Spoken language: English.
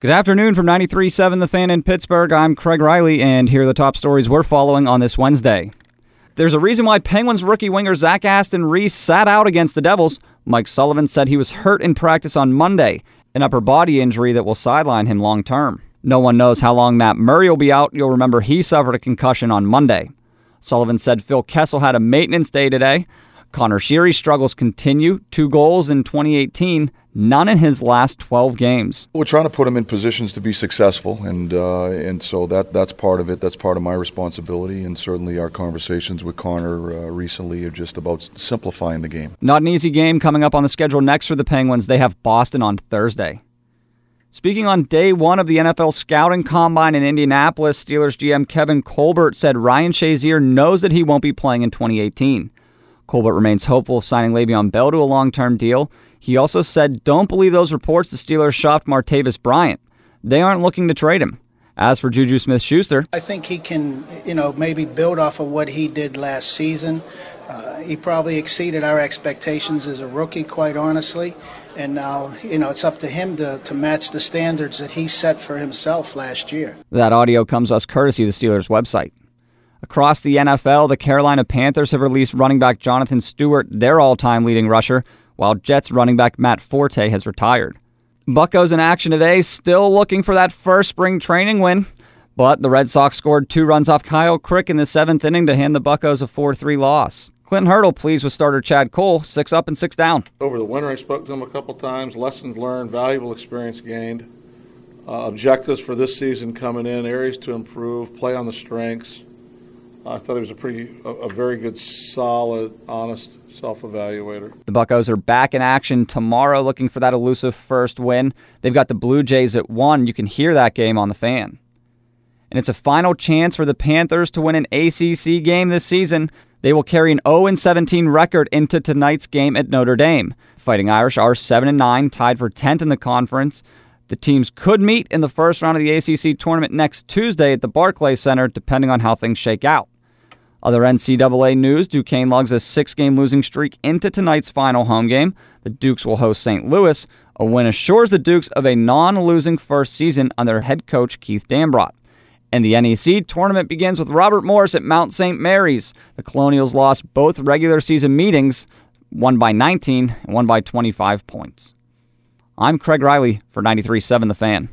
Good afternoon from 93.7 The Fan in Pittsburgh. I'm Craig Riley, and here are the top stories we're following on this Wednesday. There's a reason why Penguins rookie winger Zach Aston Reese sat out against the Devils. Mike Sullivan said he was hurt in practice on Monday, an upper body injury that will sideline him long term. No one knows how long Matt Murray will be out. You'll remember he suffered a concussion on Monday. Sullivan said Phil Kessel had a maintenance day today. Conor Sheary's struggles continue. Two goals in 2018, none in his last 12 games. We're trying to put him in positions to be successful, and uh, and so that that's part of it. That's part of my responsibility, and certainly our conversations with Conor uh, recently are just about simplifying the game. Not an easy game coming up on the schedule next for the Penguins. They have Boston on Thursday. Speaking on day one of the NFL scouting combine in Indianapolis, Steelers GM Kevin Colbert said Ryan Shazier knows that he won't be playing in 2018. Colbert remains hopeful of signing Le'Veon Bell to a long term deal. He also said, Don't believe those reports the Steelers shopped Martavis Bryant. They aren't looking to trade him. As for Juju Smith Schuster, I think he can, you know, maybe build off of what he did last season. Uh, he probably exceeded our expectations as a rookie, quite honestly. And now, you know, it's up to him to, to match the standards that he set for himself last year. That audio comes us courtesy of the Steelers website. Across the NFL, the Carolina Panthers have released running back Jonathan Stewart, their all time leading rusher, while Jets running back Matt Forte has retired. Buccos in action today, still looking for that first spring training win. But the Red Sox scored two runs off Kyle Crick in the seventh inning to hand the Buccos a 4 3 loss. Clinton Hurdle pleased with starter Chad Kuhl, six up and six down. Over the winter, I spoke to him a couple times. Lessons learned, valuable experience gained. Uh, objectives for this season coming in, areas to improve, play on the strengths. I thought he was a pretty, a, a very good, solid, honest self-evaluator. The Buccos are back in action tomorrow, looking for that elusive first win. They've got the Blue Jays at one. You can hear that game on the fan. And it's a final chance for the Panthers to win an ACC game this season. They will carry an 0 17 record into tonight's game at Notre Dame. Fighting Irish are 7 9, tied for 10th in the conference. The teams could meet in the first round of the ACC tournament next Tuesday at the Barclays Center, depending on how things shake out. Other NCAA news Duquesne logs a six game losing streak into tonight's final home game. The Dukes will host St. Louis. A win assures the Dukes of a non losing first season under head coach Keith Dambrot. And the NEC tournament begins with Robert Morris at Mount St. Mary's. The Colonials lost both regular season meetings, one by 19 and one by 25 points. I'm Craig Riley for 93.7 The Fan.